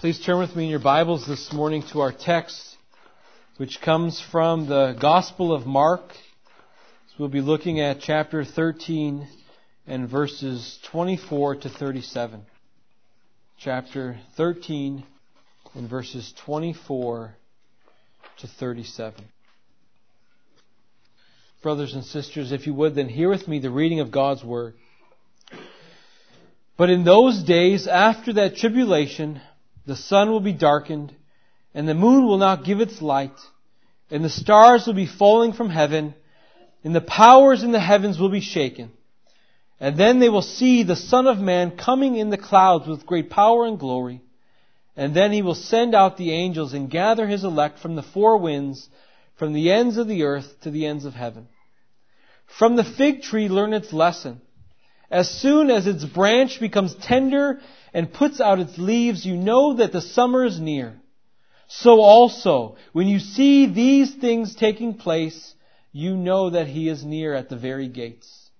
Please turn with me in your Bibles this morning to our text, which comes from the Gospel of Mark. So we'll be looking at chapter 13 and verses 24 to 37. Chapter 13 and verses 24 to 37. Brothers and sisters, if you would, then hear with me the reading of God's Word. But in those days after that tribulation, the sun will be darkened, and the moon will not give its light, and the stars will be falling from heaven, and the powers in the heavens will be shaken. And then they will see the Son of Man coming in the clouds with great power and glory. And then he will send out the angels and gather his elect from the four winds, from the ends of the earth to the ends of heaven. From the fig tree learn its lesson. As soon as its branch becomes tender and puts out its leaves, you know that the summer is near. So also, when you see these things taking place, you know that he is near at the very gates.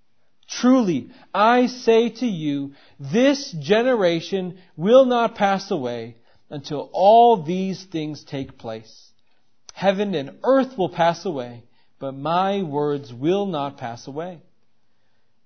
Truly, I say to you, this generation will not pass away until all these things take place. Heaven and earth will pass away, but my words will not pass away.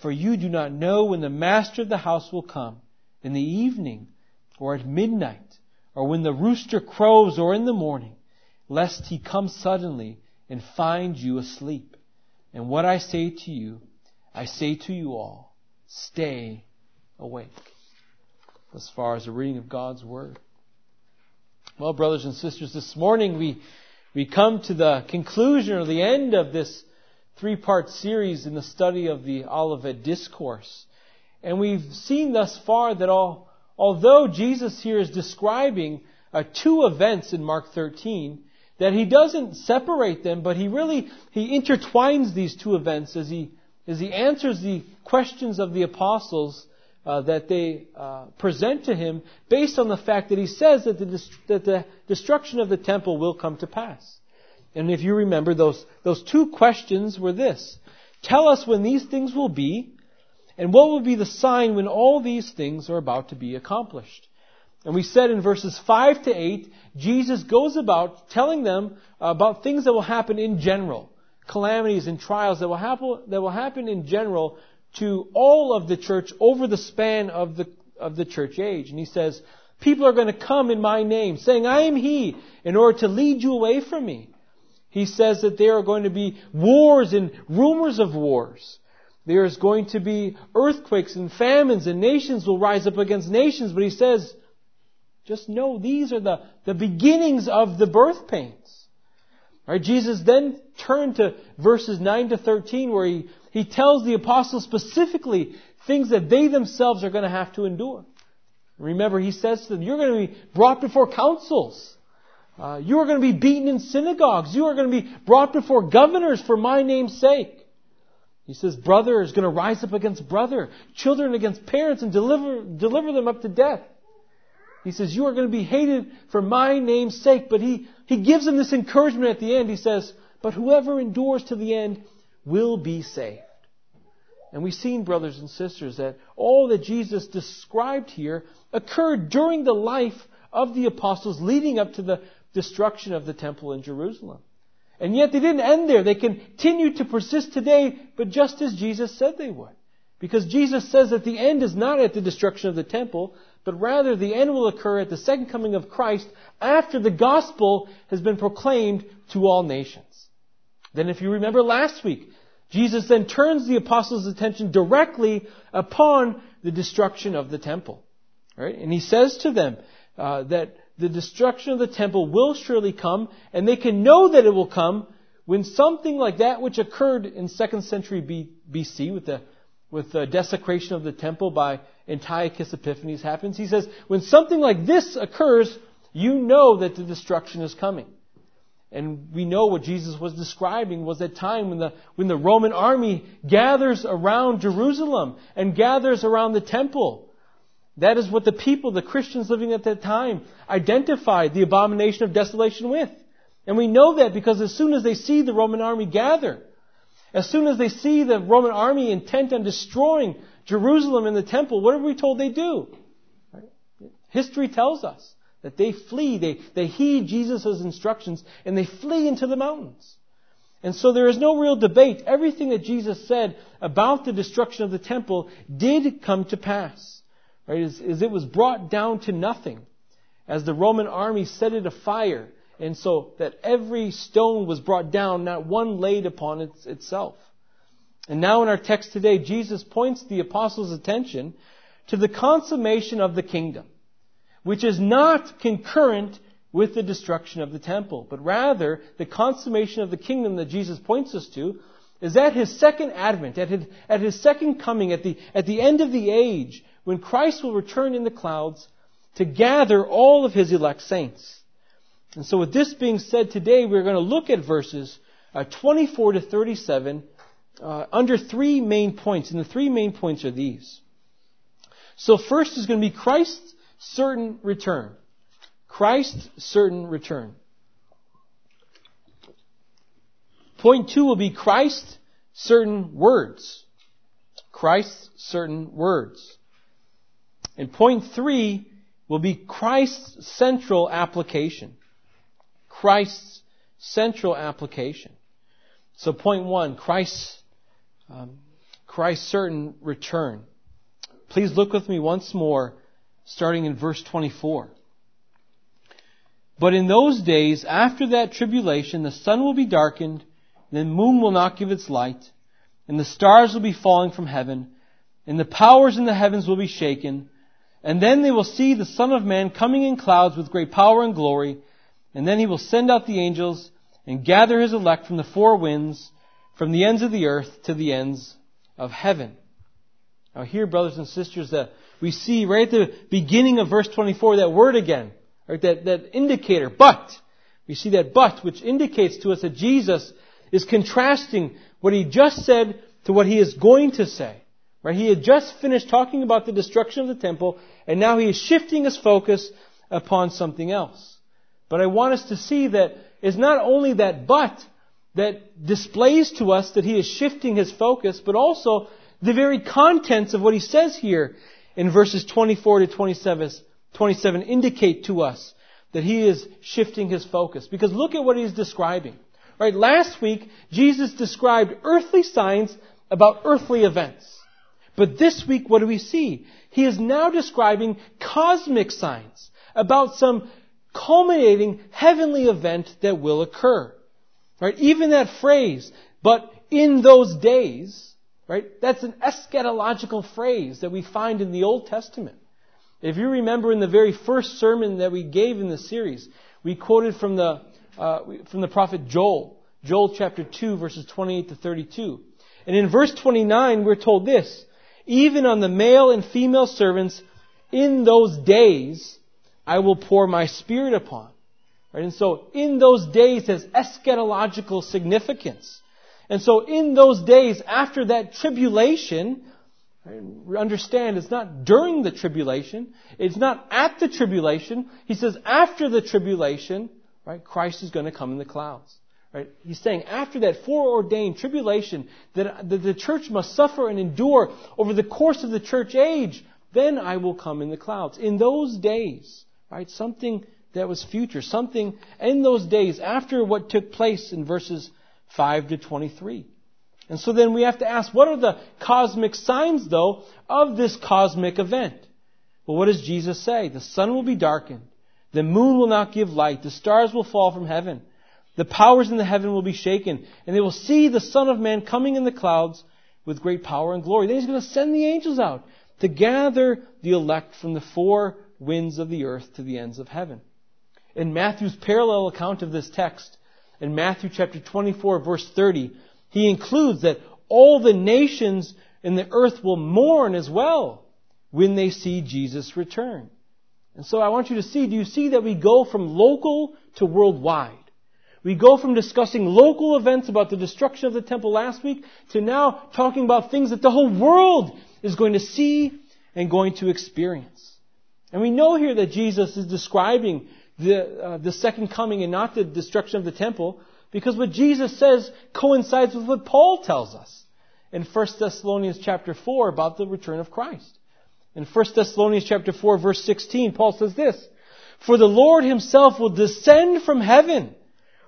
for you do not know when the master of the house will come, in the evening, or at midnight, or when the rooster crows, or in the morning, lest he come suddenly and find you asleep. And what I say to you, I say to you all, stay awake. As far as the reading of God's Word. Well, brothers and sisters, this morning we, we come to the conclusion or the end of this three part series in the study of the Olivet Discourse. And we've seen thus far that all, although Jesus here is describing uh, two events in Mark 13, that he doesn't separate them, but he really he intertwines these two events as he as he answers the questions of the apostles uh, that they uh, present to him, based on the fact that he says that the, that the destruction of the temple will come to pass. And if you remember, those, those two questions were this. Tell us when these things will be, and what will be the sign when all these things are about to be accomplished. And we said in verses 5 to 8, Jesus goes about telling them about things that will happen in general. Calamities and trials that will happen, that will happen in general to all of the church over the span of the, of the church age. And he says, people are going to come in my name, saying, I am he, in order to lead you away from me. He says that there are going to be wars and rumors of wars. There is going to be earthquakes and famines and nations will rise up against nations. But he says, just know these are the, the beginnings of the birth pains. Right? Jesus then turned to verses 9 to 13 where he, he tells the apostles specifically things that they themselves are going to have to endure. Remember, he says to them, you're going to be brought before councils. Uh, you are going to be beaten in synagogues. You are going to be brought before governors for my name's sake. He says, brother is going to rise up against brother, children against parents, and deliver, deliver them up to death. He says, you are going to be hated for my name's sake. But he, he gives them this encouragement at the end. He says, but whoever endures to the end will be saved. And we've seen, brothers and sisters, that all that Jesus described here occurred during the life of the apostles leading up to the destruction of the temple in Jerusalem. And yet they didn't end there. They continue to persist today, but just as Jesus said they would. Because Jesus says that the end is not at the destruction of the temple, but rather the end will occur at the second coming of Christ after the gospel has been proclaimed to all nations. Then if you remember last week, Jesus then turns the apostles' attention directly upon the destruction of the temple. Right? And he says to them uh, that the destruction of the temple will surely come, and they can know that it will come when something like that which occurred in 2nd century BC with the, with the desecration of the temple by Antiochus Epiphanes happens. He says, when something like this occurs, you know that the destruction is coming. And we know what Jesus was describing was that time when the, when the Roman army gathers around Jerusalem and gathers around the temple. That is what the people, the Christians living at that time, identified the abomination of desolation with. And we know that because as soon as they see the Roman army gather, as soon as they see the Roman army intent on destroying Jerusalem and the temple, what are we told they do? History tells us that they flee, they, they heed Jesus' instructions, and they flee into the mountains. And so there is no real debate. Everything that Jesus said about the destruction of the temple did come to pass. Right? As, as it was brought down to nothing. As the Roman army set it afire. And so that every stone was brought down, not one laid upon it, itself. And now in our text today, Jesus points the apostles' attention to the consummation of the kingdom which is not concurrent with the destruction of the temple, but rather the consummation of the kingdom that Jesus points us to is at his second advent, at his, at his second coming, at the, at the end of the age, when Christ will return in the clouds to gather all of his elect saints. And so with this being said today, we're going to look at verses uh, 24 to 37 uh, under three main points. And the three main points are these. So first is going to be Christ's certain return. Christ's certain return. Point two will be Christ's certain words. Christ's certain words. And point three will be Christ's central application. Christ's central application. So point one, Christ's, um, Christ's certain return. Please look with me once more starting in verse 24. But in those days, after that tribulation, the sun will be darkened, the moon will not give its light, and the stars will be falling from heaven, and the powers in the heavens will be shaken, and then they will see the Son of Man coming in clouds with great power and glory, and then he will send out the angels and gather his elect from the four winds, from the ends of the earth to the ends of heaven. Now here, brothers and sisters, the, we see right at the beginning of verse 24 that word again, right? That, that indicator, but. We see that but, which indicates to us that Jesus is contrasting what he just said to what he is going to say. Right? He had just finished talking about the destruction of the temple, and now he is shifting his focus upon something else. But I want us to see that it's not only that but that displays to us that he is shifting his focus, but also the very contents of what he says here in verses 24 to 27, 27 indicate to us that he is shifting his focus. Because look at what he's describing. Right? Last week, Jesus described earthly signs about earthly events. But this week, what do we see? He is now describing cosmic signs about some culminating heavenly event that will occur. Right? Even that phrase, but in those days, Right? That's an eschatological phrase that we find in the Old Testament. If you remember in the very first sermon that we gave in the series, we quoted from the, uh, from the prophet Joel. Joel chapter 2 verses 28 to 32. And in verse 29 we're told this, even on the male and female servants in those days I will pour my spirit upon. Right? And so in those days has eschatological significance. And so in those days after that tribulation, understand it's not during the tribulation, it's not at the tribulation. He says after the tribulation, right, Christ is going to come in the clouds. Right? He's saying after that foreordained tribulation that, that the church must suffer and endure over the course of the church age, then I will come in the clouds. In those days, right, something that was future, something in those days after what took place in verses 5 to 23. And so then we have to ask, what are the cosmic signs, though, of this cosmic event? Well, what does Jesus say? The sun will be darkened. The moon will not give light. The stars will fall from heaven. The powers in the heaven will be shaken. And they will see the Son of Man coming in the clouds with great power and glory. Then he's going to send the angels out to gather the elect from the four winds of the earth to the ends of heaven. In Matthew's parallel account of this text, in Matthew chapter 24 verse 30, he includes that all the nations in the earth will mourn as well when they see Jesus return. And so I want you to see, do you see that we go from local to worldwide? We go from discussing local events about the destruction of the temple last week to now talking about things that the whole world is going to see and going to experience. And we know here that Jesus is describing the, uh, the second coming and not the destruction of the temple because what Jesus says coincides with what Paul tells us in 1 Thessalonians chapter 4 about the return of Christ. In 1 Thessalonians chapter 4 verse 16, Paul says this, For the Lord himself will descend from heaven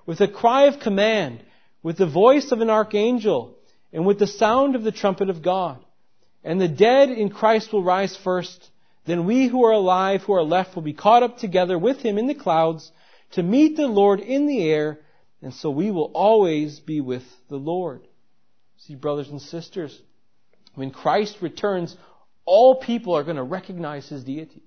with a cry of command, with the voice of an archangel, and with the sound of the trumpet of God. And the dead in Christ will rise first. Then we who are alive, who are left, will be caught up together with him in the clouds to meet the Lord in the air, and so we will always be with the Lord. See, brothers and sisters, when Christ returns, all people are going to recognize his deity.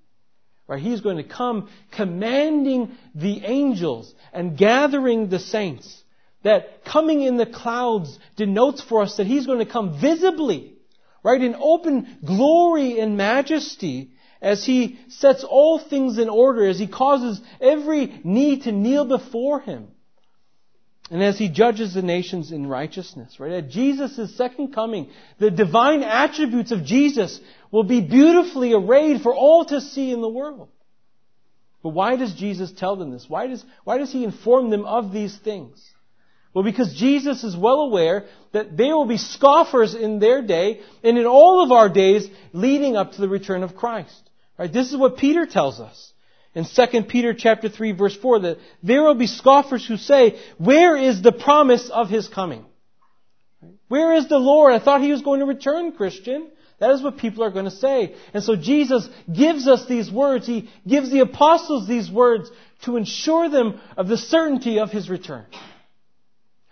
Right? He's going to come commanding the angels and gathering the saints. That coming in the clouds denotes for us that he's going to come visibly, right, in open glory and majesty as he sets all things in order, as he causes every knee to kneel before him. And as he judges the nations in righteousness, right? At Jesus' second coming, the divine attributes of Jesus will be beautifully arrayed for all to see in the world. But why does Jesus tell them this? Why does, why does he inform them of these things? Well, because Jesus is well aware that there will be scoffers in their day and in all of our days leading up to the return of Christ. Right? This is what Peter tells us in 2 Peter chapter 3 verse 4 that there will be scoffers who say, where is the promise of his coming? Where is the Lord? I thought he was going to return, Christian. That is what people are going to say. And so Jesus gives us these words. He gives the apostles these words to ensure them of the certainty of his return.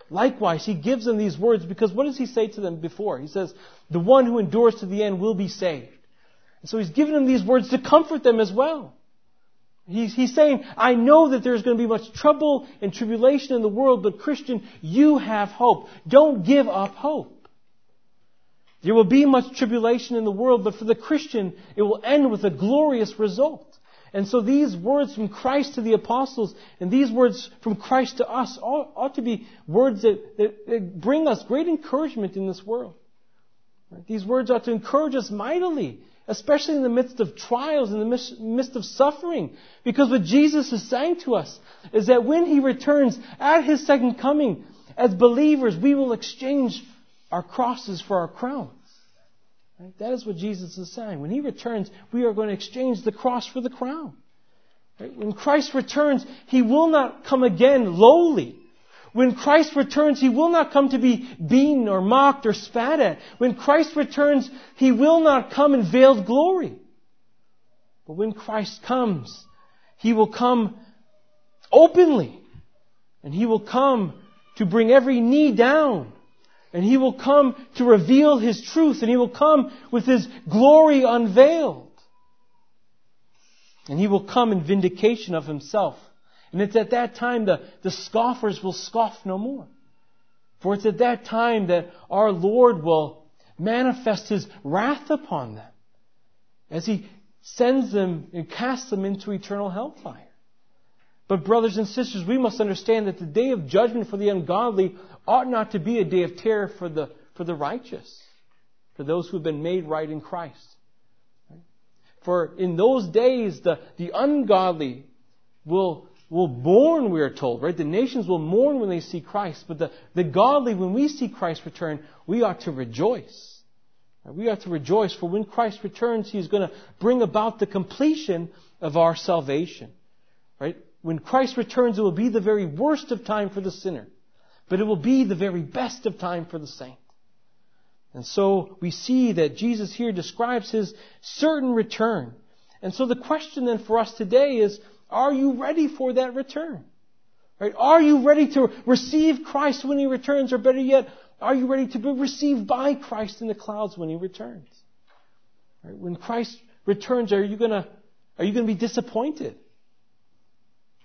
Likewise, he gives them these words because what does he say to them before? He says, the one who endures to the end will be saved. And so he's given them these words to comfort them as well. He's, he's saying, I know that there's going to be much trouble and tribulation in the world, but Christian, you have hope. Don't give up hope. There will be much tribulation in the world, but for the Christian, it will end with a glorious result. And so these words from Christ to the apostles and these words from Christ to us ought, to be words that, that, that, bring us great encouragement in this world. These words ought to encourage us mightily especially in the midst of trials, in the midst of suffering. Because what Jesus is saying to us is that when He returns at His second coming, as believers, we will exchange our crosses for our crowns. Right? That is what Jesus is saying. When He returns, we are going to exchange the cross for the crown. Right? When Christ returns, He will not come again lowly. When Christ returns, He will not come to be beaten or mocked or spat at. When Christ returns, He will not come in veiled glory. But when Christ comes, He will come openly. And He will come to bring every knee down. And He will come to reveal His truth. And He will come with His glory unveiled. And He will come in vindication of Himself. And it's at that time the, the scoffers will scoff no more. For it's at that time that our Lord will manifest His wrath upon them as He sends them and casts them into eternal hellfire. But brothers and sisters, we must understand that the day of judgment for the ungodly ought not to be a day of terror for the, for the righteous, for those who have been made right in Christ. For in those days, the, the ungodly will will mourn, we are told, right? The nations will mourn when they see Christ, but the, the godly, when we see Christ return, we ought to rejoice. We ought to rejoice, for when Christ returns, He is going to bring about the completion of our salvation. Right? When Christ returns, it will be the very worst of time for the sinner, but it will be the very best of time for the saint. And so we see that Jesus here describes His certain return. And so the question then for us today is, are you ready for that return? Right? Are you ready to receive Christ when He returns? Or better yet, are you ready to be received by Christ in the clouds when He returns? Right? When Christ returns, are you gonna, are you gonna be disappointed?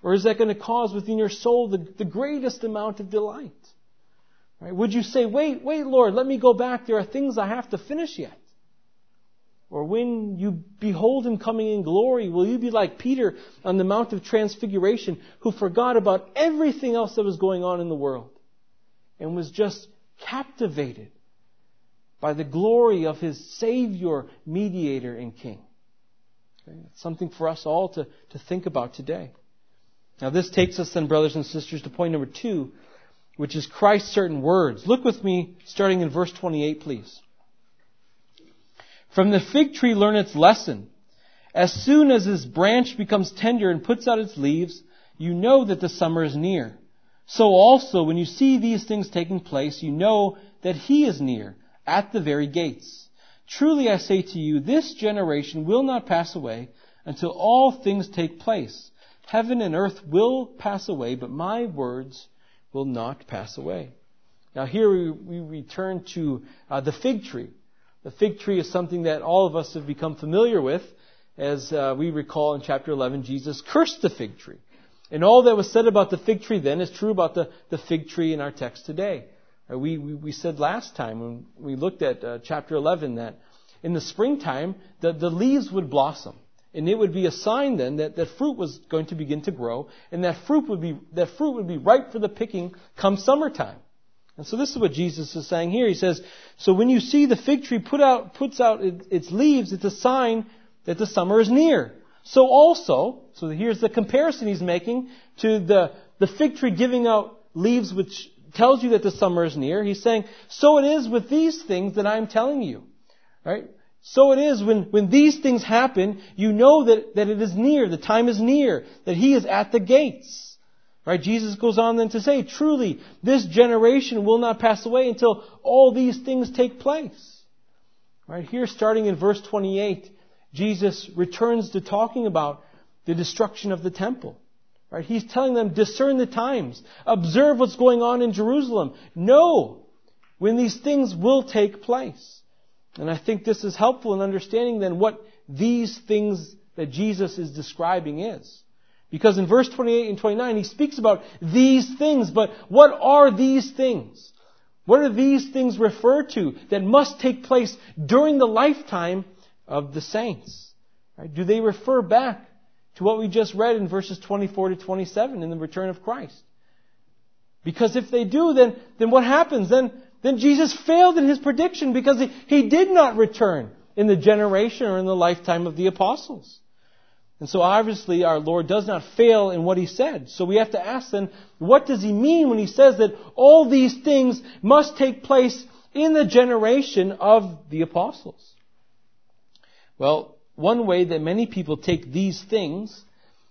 Or is that to cause within your soul the, the greatest amount of delight? Right? Would you say, wait, wait, Lord, let me go back. There are things I have to finish yet. Or when you behold him coming in glory, will you be like Peter on the Mount of Transfiguration who forgot about everything else that was going on in the world and was just captivated by the glory of his Savior, mediator, and King? Okay? It's something for us all to, to think about today. Now this takes us then, brothers and sisters, to point number two, which is Christ's certain words. Look with me, starting in verse 28, please. From the fig tree learn its lesson. As soon as its branch becomes tender and puts out its leaves, you know that the summer is near. So also, when you see these things taking place, you know that he is near, at the very gates. Truly I say to you, this generation will not pass away until all things take place. Heaven and earth will pass away, but my words will not pass away. Now here we, we return to uh, the fig tree. The fig tree is something that all of us have become familiar with. As uh, we recall in chapter 11, Jesus cursed the fig tree. And all that was said about the fig tree then is true about the, the fig tree in our text today. Uh, we, we, we, said last time when we looked at uh, chapter 11 that in the springtime, the, the leaves would blossom. And it would be a sign then that, that fruit was going to begin to grow, and that fruit would be that fruit would be ripe for the picking come summertime. And so this is what Jesus is saying here. He says, so when you see the fig tree put out, puts out its leaves, it's a sign that the summer is near. So also, so here's the comparison he's making to the, the fig tree giving out leaves which tells you that the summer is near. He's saying, so it is with these things that I'm telling you. Right? So it is when, when these things happen, you know that, that it is near, the time is near, that he is at the gates. Right? Jesus goes on then to say, truly, this generation will not pass away until all these things take place. Right? Here, starting in verse 28, Jesus returns to talking about the destruction of the temple. Right? He's telling them, discern the times. Observe what's going on in Jerusalem. Know when these things will take place. And I think this is helpful in understanding then what these things that Jesus is describing is. Because in verse 28 and 29, he speaks about these things, but what are these things? What are these things referred to that must take place during the lifetime of the saints? Right? Do they refer back to what we just read in verses 24 to 27 in the return of Christ? Because if they do, then, then what happens? Then, then Jesus failed in his prediction because he, he did not return in the generation or in the lifetime of the apostles. And so obviously our Lord does not fail in what He said. So we have to ask then, what does He mean when He says that all these things must take place in the generation of the apostles? Well, one way that many people take these things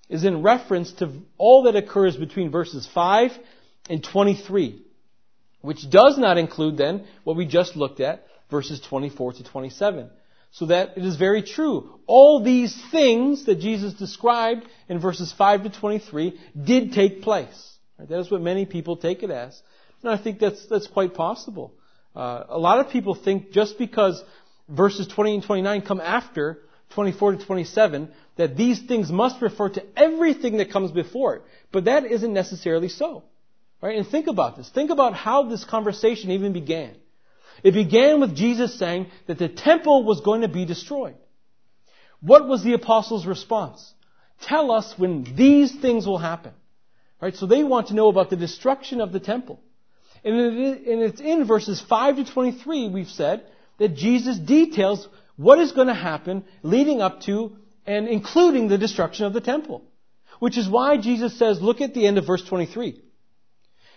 is in reference to all that occurs between verses 5 and 23, which does not include then what we just looked at, verses 24 to 27. So that it is very true. All these things that Jesus described in verses 5 to 23 did take place. That is what many people take it as. And I think that's, that's quite possible. Uh, a lot of people think just because verses 20 and 29 come after 24 to 27, that these things must refer to everything that comes before it. But that isn't necessarily so. Right? And think about this. Think about how this conversation even began. It began with Jesus saying that the temple was going to be destroyed. What was the apostles' response? Tell us when these things will happen. Right? So they want to know about the destruction of the temple. And it's in verses 5 to 23, we've said, that Jesus details what is going to happen leading up to and including the destruction of the temple. Which is why Jesus says, look at the end of verse 23.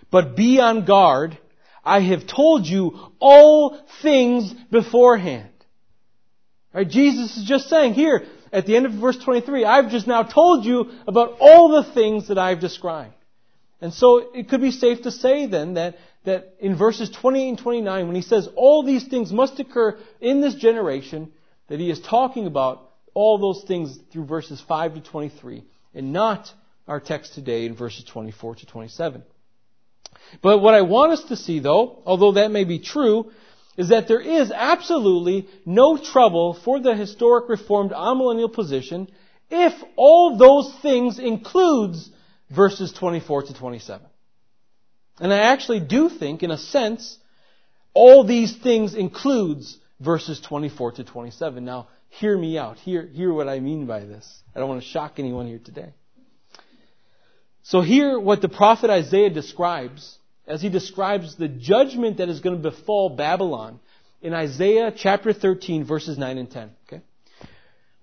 But be on guard I have told you all things beforehand. Right? Jesus is just saying here at the end of verse 23, I've just now told you about all the things that I've described. And so it could be safe to say then that, that in verses 28 and 29, when he says all these things must occur in this generation, that he is talking about all those things through verses 5 to 23, and not our text today in verses 24 to 27. But what I want us to see though, although that may be true, is that there is absolutely no trouble for the historic reformed amillennial position if all those things includes verses 24 to 27. And I actually do think, in a sense, all these things includes verses 24 to 27. Now, hear me out. Hear, hear what I mean by this. I don't want to shock anyone here today. So here, what the prophet Isaiah describes, as he describes the judgment that is going to befall Babylon, in Isaiah chapter 13 verses 9 and 10. Okay?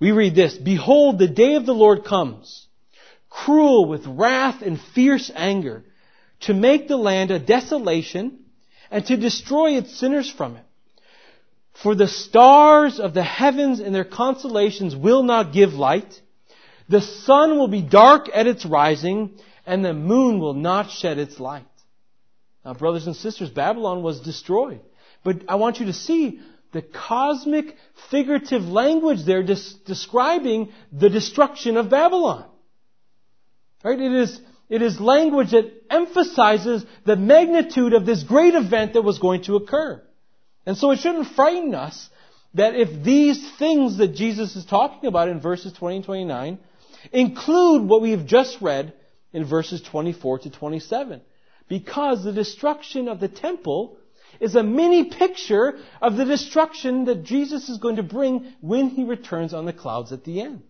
We read this, Behold, the day of the Lord comes, cruel with wrath and fierce anger, to make the land a desolation and to destroy its sinners from it. For the stars of the heavens and their constellations will not give light. The sun will be dark at its rising and the moon will not shed its light. Now, brothers and sisters, Babylon was destroyed. But I want you to see the cosmic figurative language there des- describing the destruction of Babylon. Right? It is, it is language that emphasizes the magnitude of this great event that was going to occur. And so it shouldn't frighten us that if these things that Jesus is talking about in verses 20 and 29 include what we have just read in verses 24 to 27. Because the destruction of the temple is a mini picture of the destruction that Jesus is going to bring when he returns on the clouds at the end.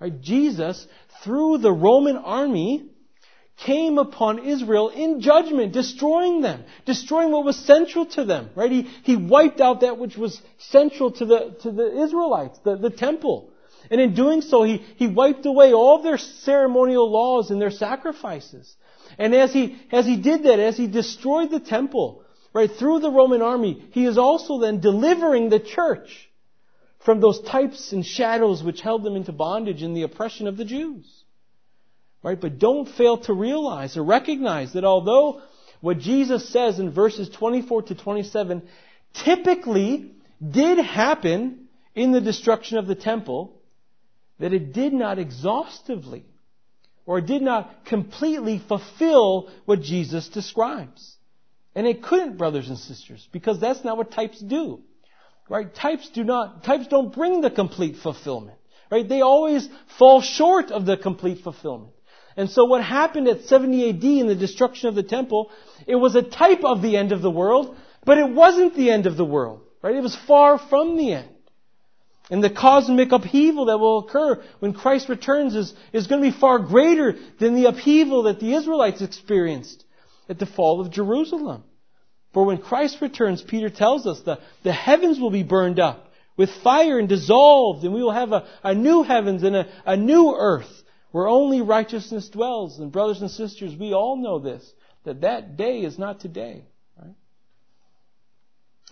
Right? Jesus, through the Roman army, came upon Israel in judgment, destroying them, destroying what was central to them. Right? He, he wiped out that which was central to the, to the Israelites, the, the temple. And in doing so, he, he wiped away all their ceremonial laws and their sacrifices. And as he, as he did that, as he destroyed the temple, right, through the Roman army, he is also then delivering the church from those types and shadows which held them into bondage in the oppression of the Jews. Right? But don't fail to realize or recognize that although what Jesus says in verses 24 to 27 typically did happen in the destruction of the temple, that it did not exhaustively or did not completely fulfill what Jesus describes. And it couldn't, brothers and sisters, because that's not what types do. Right? Types do not, types don't bring the complete fulfillment. Right? They always fall short of the complete fulfillment. And so what happened at 70 AD in the destruction of the temple, it was a type of the end of the world, but it wasn't the end of the world. Right? It was far from the end. And the cosmic upheaval that will occur when Christ returns is, is going to be far greater than the upheaval that the Israelites experienced at the fall of Jerusalem. For when Christ returns, Peter tells us the, the heavens will be burned up with fire and dissolved, and we will have a, a new heavens and a, a new earth where only righteousness dwells. And brothers and sisters, we all know this, that that day is not today. Right?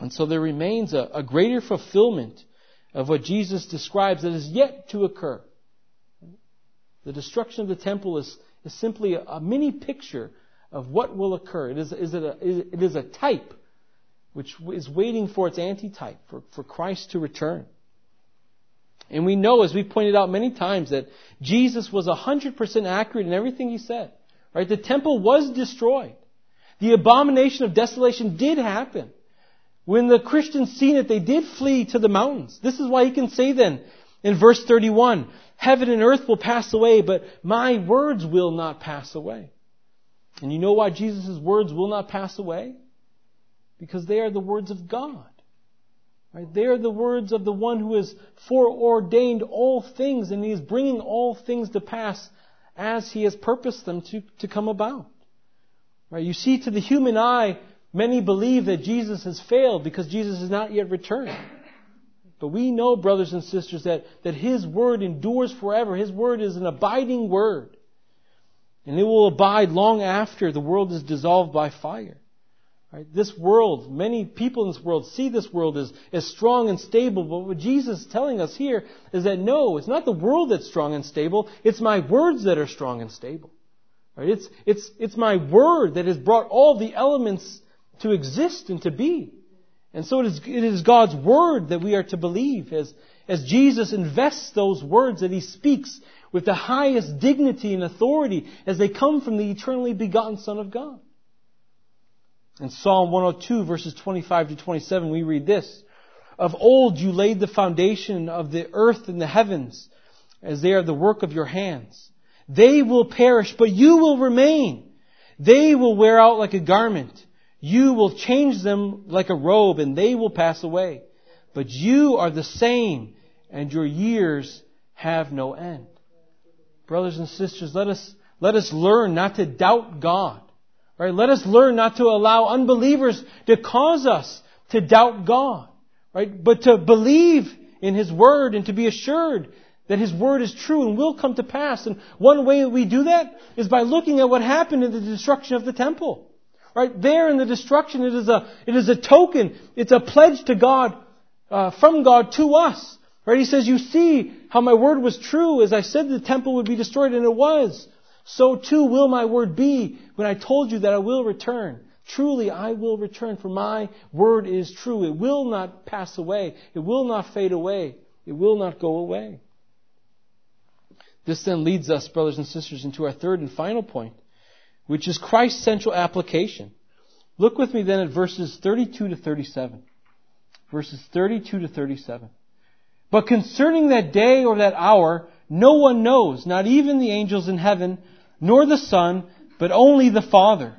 And so there remains a, a greater fulfillment of what Jesus describes that is yet to occur. The destruction of the temple is, is simply a, a mini picture of what will occur. It is, is it, a, it is a type which is waiting for its antitype, for, for Christ to return. And we know, as we pointed out many times, that Jesus was 100% accurate in everything he said. Right? The temple was destroyed. The abomination of desolation did happen. When the Christians seen it, they did flee to the mountains. This is why he can say then, in verse 31, Heaven and earth will pass away, but my words will not pass away. And you know why Jesus' words will not pass away? Because they are the words of God. Right? They are the words of the one who has foreordained all things, and he is bringing all things to pass as he has purposed them to, to come about. Right? You see, to the human eye, Many believe that Jesus has failed because Jesus has not yet returned. But we know, brothers and sisters, that, that His Word endures forever. His Word is an abiding Word. And it will abide long after the world is dissolved by fire. Right? This world, many people in this world see this world as, as strong and stable, but what Jesus is telling us here is that no, it's not the world that's strong and stable, it's my words that are strong and stable. Right? It's, it's, it's my word that has brought all the elements to exist and to be. And so it is, it is God's Word that we are to believe as, as Jesus invests those words that He speaks with the highest dignity and authority as they come from the eternally begotten Son of God. In Psalm 102 verses 25 to 27 we read this, Of old you laid the foundation of the earth and the heavens as they are the work of your hands. They will perish, but you will remain. They will wear out like a garment you will change them like a robe and they will pass away. But you are the same and your years have no end. Brothers and sisters, let us, let us learn not to doubt God. Right? Let us learn not to allow unbelievers to cause us to doubt God. Right? But to believe in His Word and to be assured that His Word is true and will come to pass. And one way that we do that is by looking at what happened in the destruction of the temple. Right? There in the destruction, it is a, it is a token. It's a pledge to God, uh, from God to us. Right? He says, you see how my word was true. As I said the temple would be destroyed, and it was. So too will my word be when I told you that I will return. Truly I will return, for my word is true. It will not pass away. It will not fade away. It will not go away. This then leads us, brothers and sisters, into our third and final point, which is Christ's central application. Look with me then at verses 32 to 37. Verses 32 to 37. But concerning that day or that hour, no one knows, not even the angels in heaven, nor the Son, but only the Father.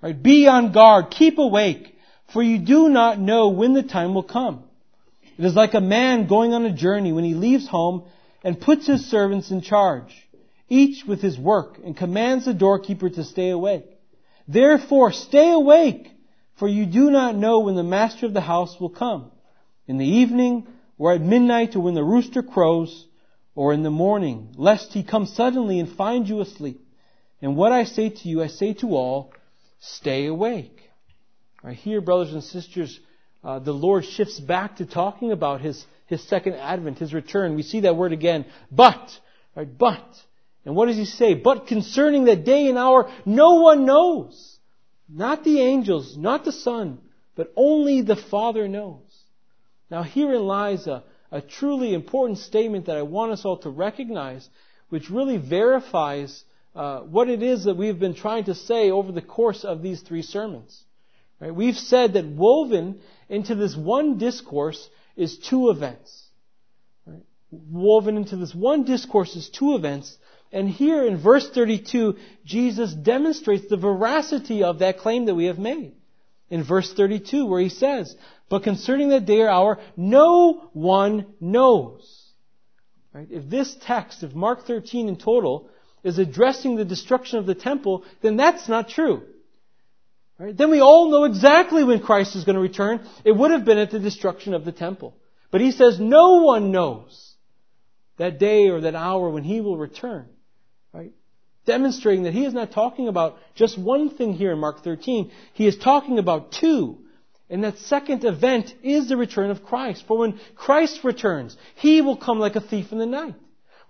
Right? Be on guard, keep awake, for you do not know when the time will come. It is like a man going on a journey when he leaves home and puts his servants in charge, each with his work, and commands the doorkeeper to stay awake. Therefore, stay awake, for you do not know when the master of the house will come. In the evening, or at midnight, or when the rooster crows, or in the morning, lest he come suddenly and find you asleep. And what I say to you, I say to all, stay awake. Right here, brothers and sisters, uh, the Lord shifts back to talking about his, his second advent, his return. We see that word again, but, right, but. And what does he say? But concerning the day and hour, no one knows. Not the angels, not the Son, but only the Father knows. Now herein lies a, a truly important statement that I want us all to recognize, which really verifies uh, what it is that we've been trying to say over the course of these three sermons. Right? We've said that woven into this one discourse is two events. Right? Woven into this one discourse is two events. And here in verse 32, Jesus demonstrates the veracity of that claim that we have made. In verse 32, where he says, But concerning that day or hour, no one knows. Right? If this text, if Mark 13 in total, is addressing the destruction of the temple, then that's not true. Right? Then we all know exactly when Christ is going to return. It would have been at the destruction of the temple. But he says no one knows that day or that hour when he will return. Right? Demonstrating that he is not talking about just one thing here in Mark 13. He is talking about two. And that second event is the return of Christ. For when Christ returns, he will come like a thief in the night.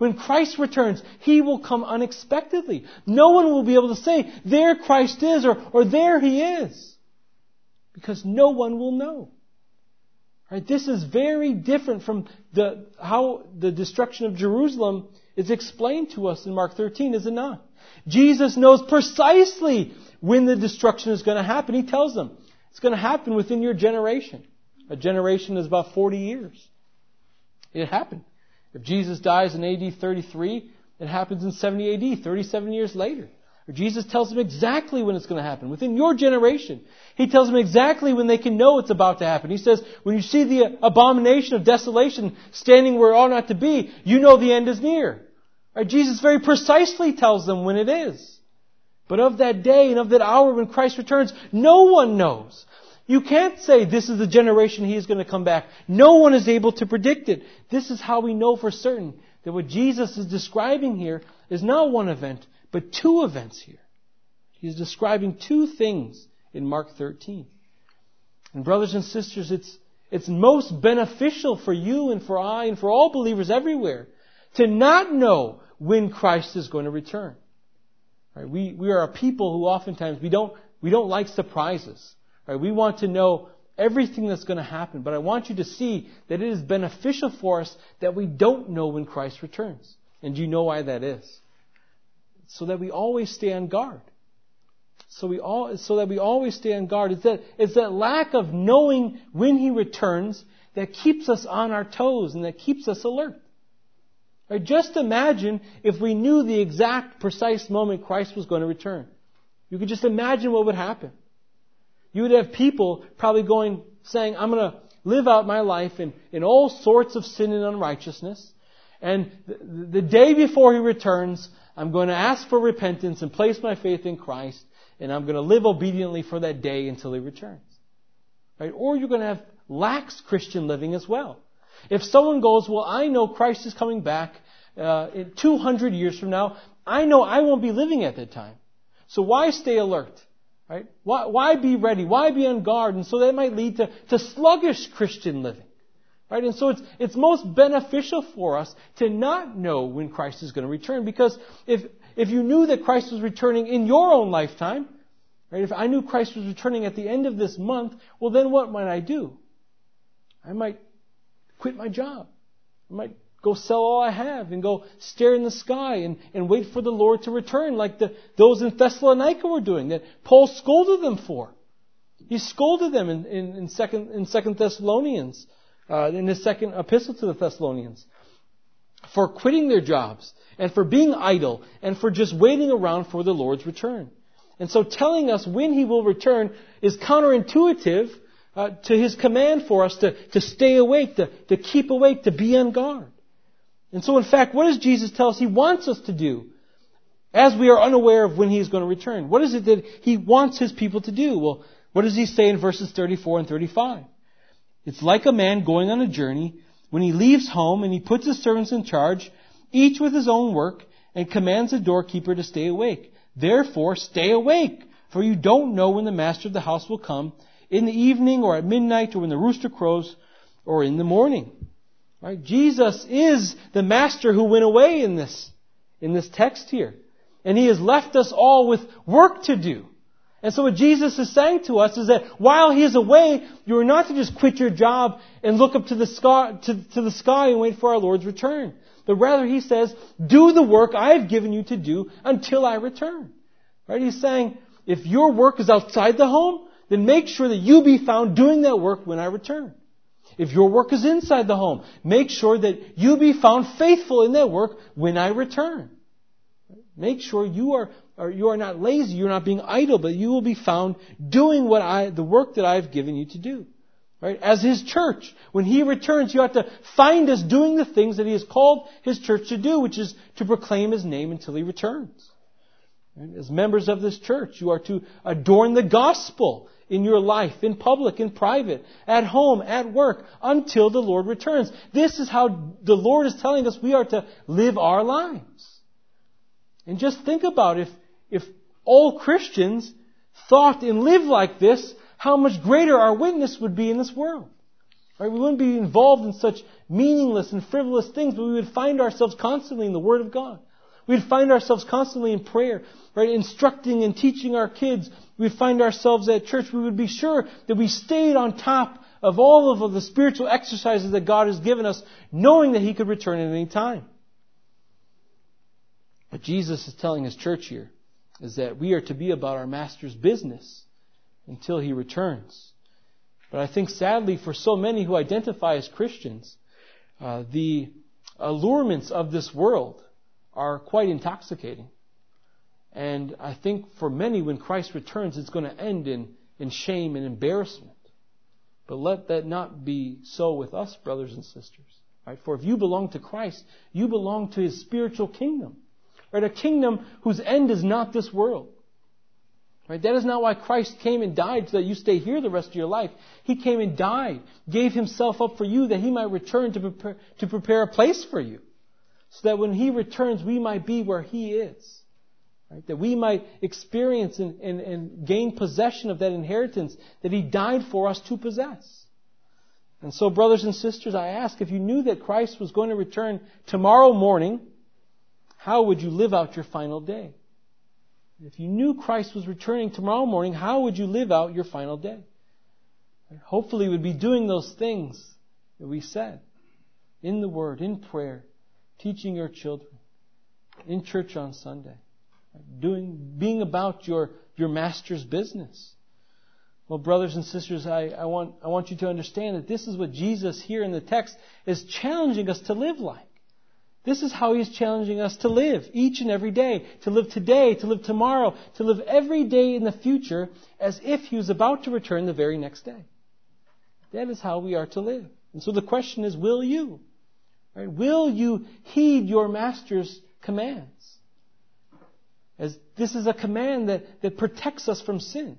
When Christ returns, He will come unexpectedly. No one will be able to say, there Christ is, or, or there He is. Because no one will know. Right? This is very different from the, how the destruction of Jerusalem is explained to us in Mark 13, is it not? Jesus knows precisely when the destruction is going to happen. He tells them, it's going to happen within your generation. A generation is about 40 years. It happened. If Jesus dies in AD 33, it happens in 70 AD, 37 years later. Or Jesus tells them exactly when it's going to happen, within your generation. He tells them exactly when they can know it's about to happen. He says, when you see the abomination of desolation standing where it ought not to be, you know the end is near. Right? Jesus very precisely tells them when it is. But of that day and of that hour when Christ returns, no one knows. You can't say this is the generation he is going to come back. No one is able to predict it. This is how we know for certain that what Jesus is describing here is not one event, but two events here. He's describing two things in Mark 13. And brothers and sisters, it's, it's most beneficial for you and for I and for all believers everywhere to not know when Christ is going to return. Right? We, we are a people who oftentimes we don't, we don't like surprises. Right? We want to know everything that's going to happen, but I want you to see that it is beneficial for us that we don't know when Christ returns. And do you know why that is? So that we always stay on guard. So we all, so that we always stay on guard. It's that, it's that lack of knowing when He returns that keeps us on our toes and that keeps us alert. Right? Just imagine if we knew the exact precise moment Christ was going to return. You could just imagine what would happen. You would have people probably going, saying, I'm gonna, live out my life in, in all sorts of sin and unrighteousness. And the, the day before He returns, I'm going to ask for repentance and place my faith in Christ, and I'm going to live obediently for that day until He returns. Right? Or you're going to have lax Christian living as well. If someone goes, well, I know Christ is coming back uh, in 200 years from now, I know I won't be living at that time. So why stay alert? Right? Why, why be ready? Why be on guard? And so that might lead to, to sluggish Christian living. Right? And so it's, it's most beneficial for us to not know when Christ is going to return because if, if you knew that Christ was returning in your own lifetime, right, if I knew Christ was returning at the end of this month, well then what might I do? I might quit my job. I might go sell all I have and go stare in the sky and, and wait for the Lord to return like the, those in Thessalonica were doing that Paul scolded them for. He scolded them in, in, in second, in second Thessalonians, uh, in his second epistle to the Thessalonians for quitting their jobs and for being idle and for just waiting around for the Lord's return. And so telling us when he will return is counterintuitive uh, to his command for us to, to stay awake, to, to keep awake, to be on guard. And so in fact, what does Jesus tell us he wants us to do? As we are unaware of when he is going to return. What is it that he wants his people to do? Well, what does he say in verses 34 and 35? It's like a man going on a journey when he leaves home and he puts his servants in charge, each with his own work, and commands the doorkeeper to stay awake. Therefore, stay awake, for you don't know when the master of the house will come, in the evening or at midnight or when the rooster crows or in the morning. Right? Jesus is the master who went away in this, in this text here. And he has left us all with work to do. And so what Jesus is saying to us is that while he is away, you are not to just quit your job and look up to the sky, to, to the sky and wait for our Lord's return. But rather he says, do the work I have given you to do until I return. Right? He's saying, if your work is outside the home, then make sure that you be found doing that work when I return. If your work is inside the home, make sure that you be found faithful in that work when I return. Make sure you are, you are not lazy, you're not being idle, but you will be found doing what I, the work that I've given you to do. Right? As His church, when He returns, you have to find us doing the things that He has called His church to do, which is to proclaim His name until He returns. As members of this church, you are to adorn the gospel in your life, in public, in private, at home, at work, until the Lord returns. This is how the Lord is telling us we are to live our lives. And just think about if, if all Christians thought and lived like this, how much greater our witness would be in this world. Right? We wouldn't be involved in such meaningless and frivolous things, but we would find ourselves constantly in the Word of God. We'd find ourselves constantly in prayer, right? Instructing and teaching our kids. We'd find ourselves at church. We would be sure that we stayed on top of all of the spiritual exercises that God has given us, knowing that He could return at any time. What Jesus is telling his church here is that we are to be about our master's business until he returns. But I think sadly for so many who identify as Christians, uh, the allurements of this world are quite intoxicating. And I think for many, when Christ returns, it's going to end in, in shame and embarrassment. But let that not be so with us, brothers and sisters. Right? For if you belong to Christ, you belong to His spiritual kingdom. Right? A kingdom whose end is not this world. Right? That is not why Christ came and died so that you stay here the rest of your life. He came and died, gave himself up for you that he might return to prepare, to prepare a place for you. So that when he returns, we might be where he is. Right? That we might experience and, and, and gain possession of that inheritance that he died for us to possess. And so, brothers and sisters, I ask if you knew that Christ was going to return tomorrow morning, how would you live out your final day? If you knew Christ was returning tomorrow morning, how would you live out your final day? Hopefully, would be doing those things that we said in the Word, in prayer, teaching your children, in church on Sunday, doing, being about your, your master's business. Well, brothers and sisters, I, I, want, I want you to understand that this is what Jesus here in the text is challenging us to live like. This is how He's challenging us to live each and every day, to live today, to live tomorrow, to live every day in the future as if He was about to return the very next day. that is how we are to live. And so the question is, will you? Right? Will you heed your master's commands? As this is a command that, that protects us from sin.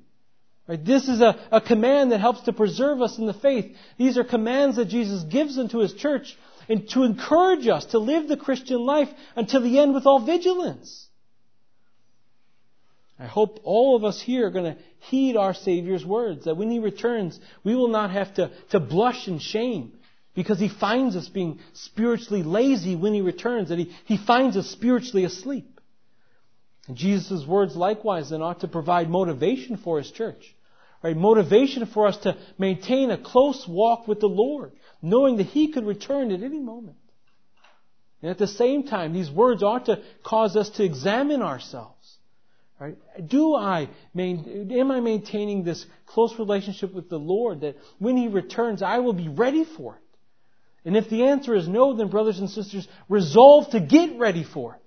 Right? This is a, a command that helps to preserve us in the faith. These are commands that Jesus gives unto His church and to encourage us to live the Christian life until the end with all vigilance. I hope all of us here are going to heed our Savior's words, that when He returns, we will not have to, to blush in shame because He finds us being spiritually lazy when He returns, that He, he finds us spiritually asleep. Jesus' words likewise then ought to provide motivation for His church. Right? Motivation for us to maintain a close walk with the Lord, knowing that He could return at any moment. And at the same time, these words ought to cause us to examine ourselves. Right? Do I, am I maintaining this close relationship with the Lord that when He returns, I will be ready for it? And if the answer is no, then brothers and sisters, resolve to get ready for it.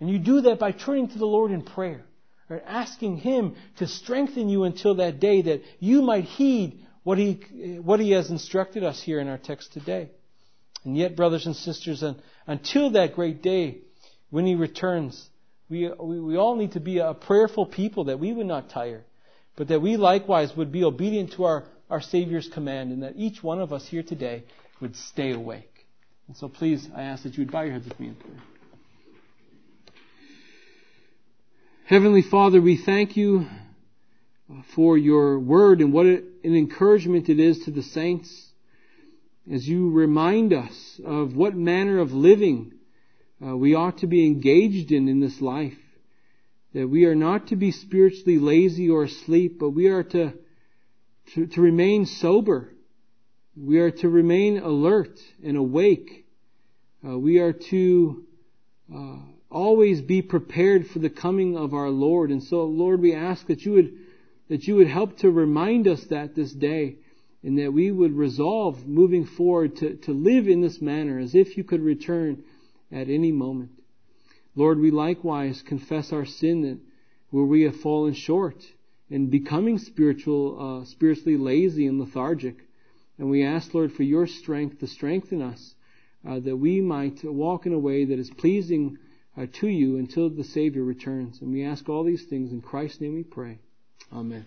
And you do that by turning to the Lord in prayer, right? asking Him to strengthen you until that day that you might heed what He, what he has instructed us here in our text today. And yet, brothers and sisters, until that great day when He returns, we, we, we all need to be a prayerful people that we would not tire, but that we likewise would be obedient to our, our Savior's command and that each one of us here today would stay awake. And so please, I ask that you would bow your heads with me in prayer. Heavenly Father, we thank you for your word and what an encouragement it is to the saints as you remind us of what manner of living uh, we ought to be engaged in in this life. That we are not to be spiritually lazy or asleep, but we are to, to, to remain sober. We are to remain alert and awake. Uh, we are to uh, always be prepared for the coming of our Lord. And so, Lord, we ask that you would that you would help to remind us that this day, and that we would resolve moving forward to, to live in this manner as if you could return at any moment. Lord, we likewise confess our sin that where we have fallen short in becoming spiritual, uh, spiritually lazy and lethargic. And we ask, Lord, for your strength to strengthen us, uh, that we might walk in a way that is pleasing uh, to you until the Savior returns. And we ask all these things in Christ's name we pray. Amen.